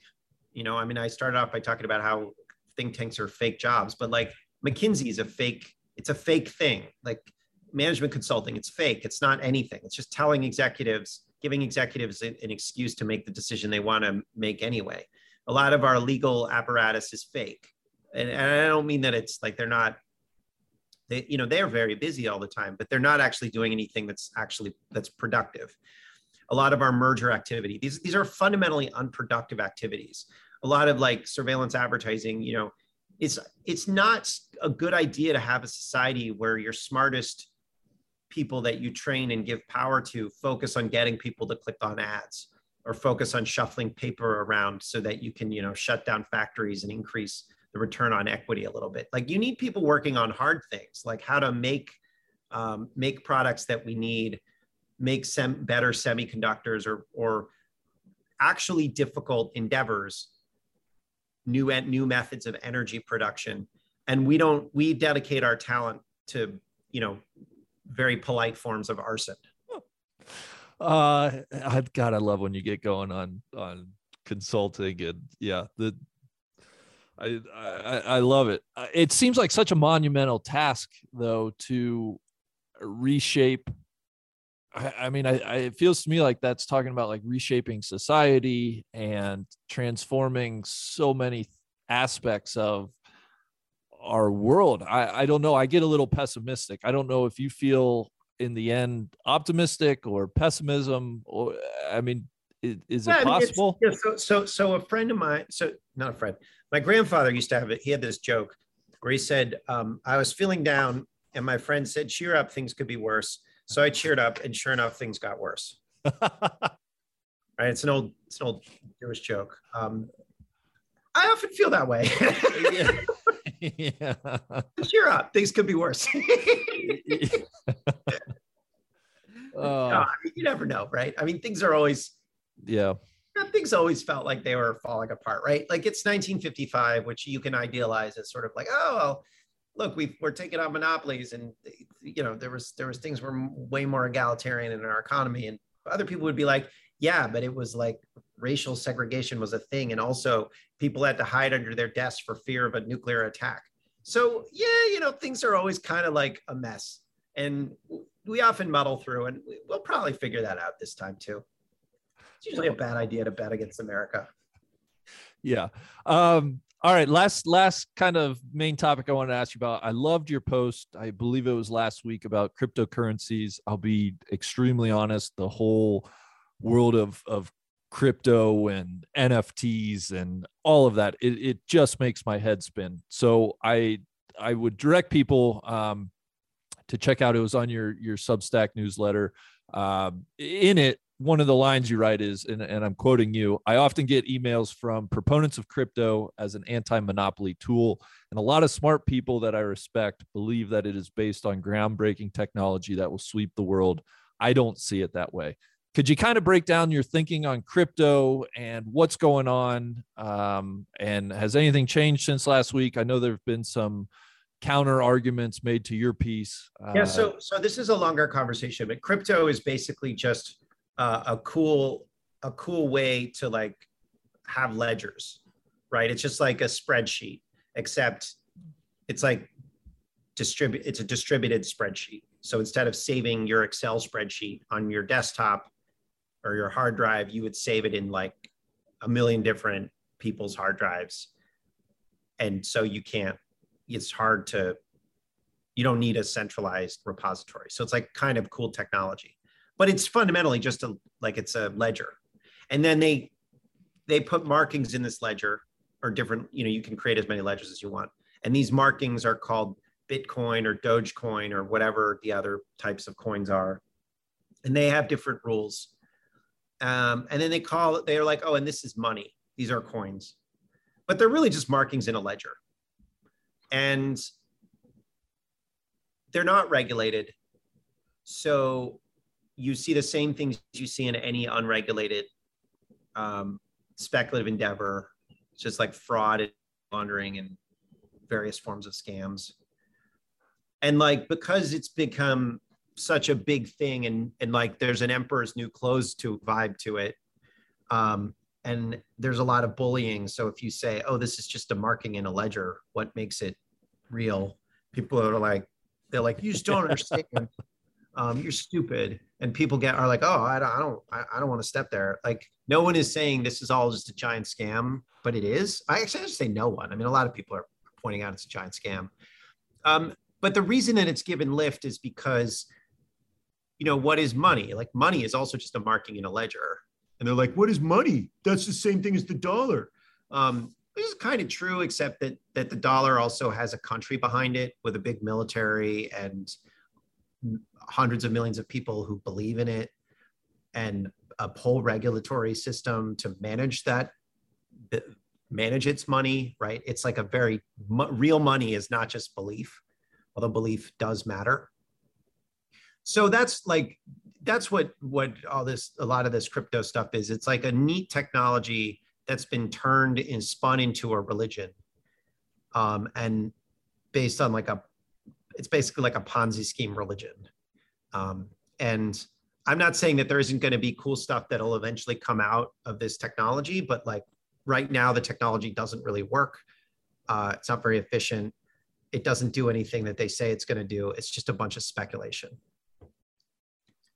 You know, I mean, I started off by talking about how think tanks are fake jobs, but like McKinsey is a fake. It's a fake thing. Like management consulting. It's fake. It's not anything. It's just telling executives, giving executives an, an excuse to make the decision they want to make anyway. A lot of our legal apparatus is fake. And, and I don't mean that it's like they're not they you know they're very busy all the time but they're not actually doing anything that's actually that's productive a lot of our merger activity these these are fundamentally unproductive activities a lot of like surveillance advertising you know it's it's not a good idea to have a society where your smartest people that you train and give power to focus on getting people to click on ads or focus on shuffling paper around so that you can you know shut down factories and increase the return on equity a little bit. Like you need people working on hard things like how to make um, make products that we need make sem- better semiconductors or or actually difficult endeavors new new methods of energy production and we don't we dedicate our talent to you know very polite forms of arson. Uh, I've got I love when you get going on on consulting and yeah, the I, I I love it. Uh, it seems like such a monumental task though to reshape. I, I mean, I, I it feels to me like that's talking about like reshaping society and transforming so many aspects of our world. I, I don't know. I get a little pessimistic. I don't know if you feel in the end optimistic or pessimism or I mean, is, is yeah, it possible? Yeah, so, so, so a friend of mine, so not a friend, my grandfather used to have it. He had this joke where he said, um, I was feeling down and my friend said, cheer up, things could be worse. So I cheered up and sure enough, things got worse. right. It's an old, it's an old Jewish joke. Um, I often feel that way. yeah. Cheer up. Things could be worse. uh, no, you never know, right? I mean, things are always, yeah. Things always felt like they were falling apart, right? Like it's 1955, which you can idealize as sort of like, oh, well, look, we are taking on monopolies, and you know, there was there was things were way more egalitarian in our economy, and other people would be like, yeah, but it was like racial segregation was a thing, and also people had to hide under their desks for fear of a nuclear attack. So yeah, you know, things are always kind of like a mess, and we often muddle through, and we'll probably figure that out this time too. It's usually a bad idea to bet against America. Yeah. Um, All right, last last kind of main topic I wanted to ask you about. I loved your post. I believe it was last week about cryptocurrencies. I'll be extremely honest. The whole world of of crypto and NFTs and all of that, it, it just makes my head spin. So I I would direct people um, to check out. It was on your your Substack newsletter. Um, in it, one of the lines you write is, and, and I'm quoting you, I often get emails from proponents of crypto as an anti monopoly tool. And a lot of smart people that I respect believe that it is based on groundbreaking technology that will sweep the world. I don't see it that way. Could you kind of break down your thinking on crypto and what's going on? Um, and has anything changed since last week? I know there have been some counter arguments made to your piece. Uh, yeah, so so this is a longer conversation, but crypto is basically just uh, a cool a cool way to like have ledgers, right? It's just like a spreadsheet, except it's like distribute. It's a distributed spreadsheet. So instead of saving your Excel spreadsheet on your desktop or your hard drive, you would save it in like a million different people's hard drives, and so you can't. It's hard to. You don't need a centralized repository. So it's like kind of cool technology but it's fundamentally just a like it's a ledger. And then they they put markings in this ledger or different you know you can create as many ledgers as you want. And these markings are called bitcoin or dogecoin or whatever the other types of coins are. And they have different rules. Um, and then they call it they're like oh and this is money. These are coins. But they're really just markings in a ledger. And they're not regulated. So you see the same things you see in any unregulated um, speculative endeavor, it's just like fraud and laundering and various forms of scams. And like because it's become such a big thing and and like there's an emperor's new clothes to vibe to it. Um, and there's a lot of bullying. So if you say, oh, this is just a marking in a ledger, what makes it real? People are like, they're like, you just don't understand. Um, you're stupid. And people get are like oh i don't i don't i, I don't want to step there. Like no one is saying this is all just a giant scam but it is. I actually just say no one. I mean a lot of people are pointing out it's a giant scam. Um, but the reason that it's given lift is because you know what is money? Like money is also just a marking in a ledger. And they're like what is money? That's the same thing as the dollar. Um, this is kind of true except that that the dollar also has a country behind it with a big military and hundreds of millions of people who believe in it and a whole regulatory system to manage that manage its money right? It's like a very real money is not just belief although belief does matter. So that's like that's what what all this a lot of this crypto stuff is. It's like a neat technology that's been turned and spun into a religion um, and based on like a it's basically like a ponzi scheme religion um, and I'm not saying that there isn't going to be cool stuff that'll eventually come out of this technology, but like right now, the technology doesn't really work. Uh, it's not very efficient. It doesn't do anything that they say it's going to do. It's just a bunch of speculation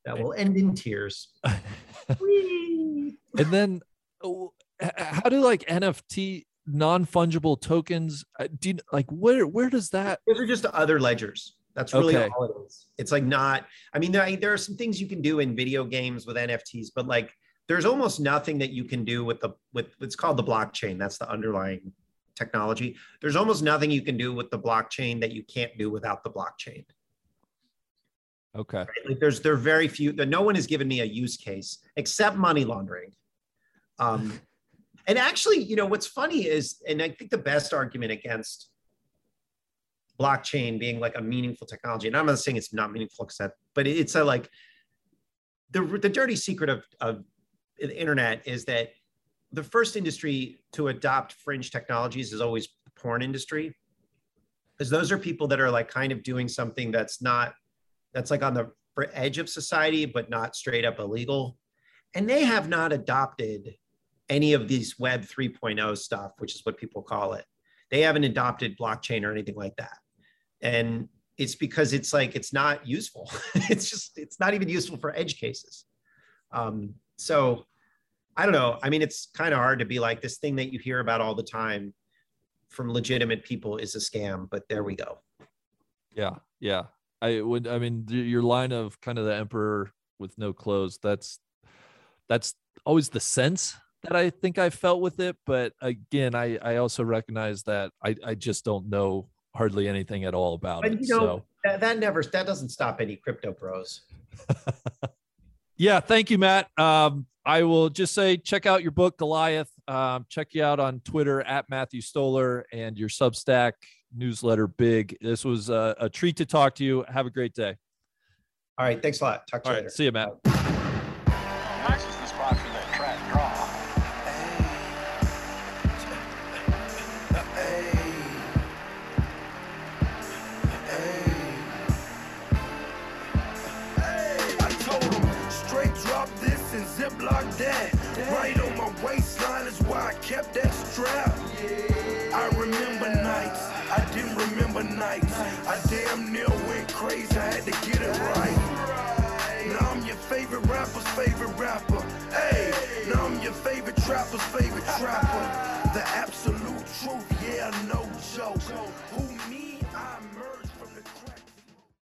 that will end in tears. and then, oh, how do like NFT non-fungible tokens? Uh, do you, like where where does that? Those are just other ledgers. That's really okay. all it is. It's like not, I mean, there, there are some things you can do in video games with NFTs, but like there's almost nothing that you can do with the, with it's called the blockchain. That's the underlying technology. There's almost nothing you can do with the blockchain that you can't do without the blockchain. Okay. Right? Like there's, there are very few, no one has given me a use case except money laundering. Um, and actually, you know, what's funny is, and I think the best argument against blockchain being like a meaningful technology. And I'm not saying it's not meaningful, except, but it's a like the the dirty secret of of the internet is that the first industry to adopt fringe technologies is always the porn industry, because those are people that are like kind of doing something that's not that's like on the edge of society, but not straight up illegal, and they have not adopted any of these Web 3.0 stuff, which is what people call it. They haven't adopted blockchain or anything like that and it's because it's like it's not useful it's just it's not even useful for edge cases um, so i don't know i mean it's kind of hard to be like this thing that you hear about all the time from legitimate people is a scam. But there we go. Yeah, yeah. I would. I mean, your line of kind of the emperor with no clothes. That's that's always the sense that I think I felt with it. But again, I I also recognize that I I just don't know hardly anything at all about But it. you know, so that, that never that doesn't stop any crypto pros. yeah, thank you, Matt. Um, I will just say check out your book Goliath. Um, check you out on Twitter at Matthew Stoller and your Substack newsletter Big. This was a, a treat to talk to you. Have a great day. All right, thanks a lot. Talk to All you right, later. see you, Matt. Kept that strap. I remember nights, I didn't remember nights. I damn near went crazy, I had to get it right. Now I'm your favorite rapper's favorite rapper. Hey, now I'm your favorite trapper's favorite trapper. The absolute truth, yeah, no joke.